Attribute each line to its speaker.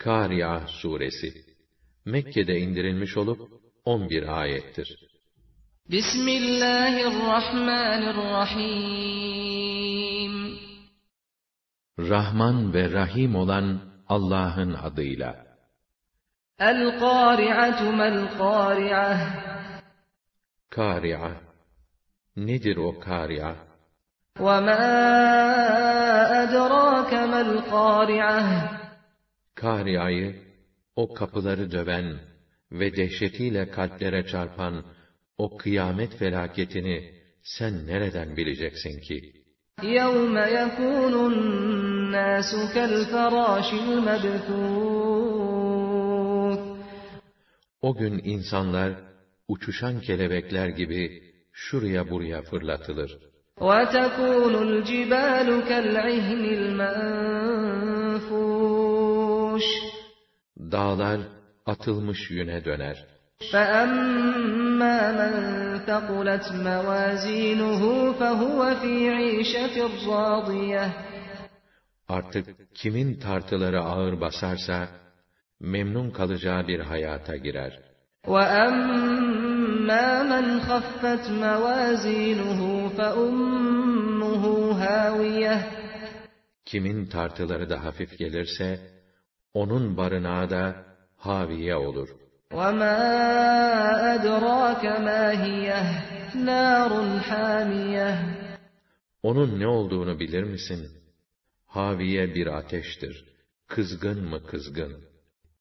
Speaker 1: Kâri'a suresi Mekke'de indirilmiş olup 11 ayettir.
Speaker 2: Bismillahirrahmanirrahim
Speaker 1: Rahman ve Rahim olan Allah'ın adıyla.
Speaker 2: El-Kâri'atu mel-Kâri'ah
Speaker 1: Kâri'a Nedir o kâri'a?
Speaker 2: وَمَا أَدْرَاكَ مَا الْقَارِعَةُ
Speaker 1: Kâria'yı, o kapıları döven ve dehşetiyle kalplere çarpan o kıyamet felaketini sen nereden bileceksin ki?
Speaker 2: يَوْمَ يَكُونُ النَّاسُ كَالْفَرَاشِ الْمَبْثُوثِ
Speaker 1: O gün insanlar uçuşan kelebekler gibi şuraya buraya fırlatılır.
Speaker 2: وَتَكُونُ الْجِبَالُ كَالْعِهْنِ الْمَنْفُوشِ
Speaker 1: Dağlar atılmış yüne döner.
Speaker 2: فَأَمَّا مَنْ ثَقُلَتْ مَوَازِينُهُ فَهُوَ فِي عِيشَةٍ رَاضِيَةٍ
Speaker 1: Artık kimin tartıları ağır basarsa, memnun kalacağı bir hayata girer.
Speaker 2: وَأَمَّا مَنْ خَفَّتْ مَوَازِينُهُ فَأُمُّهُ هَاوِيَةٌ
Speaker 1: Kimin tartıları da hafif gelirse, onun barınağı da haviye olur.
Speaker 2: وَمَا أَدْرَاكَ مَا هِيَهْ نَارٌ حَامِيَةٌ
Speaker 1: Onun ne olduğunu bilir misin? Haviye bir ateştir. Kızgın mı kızgın?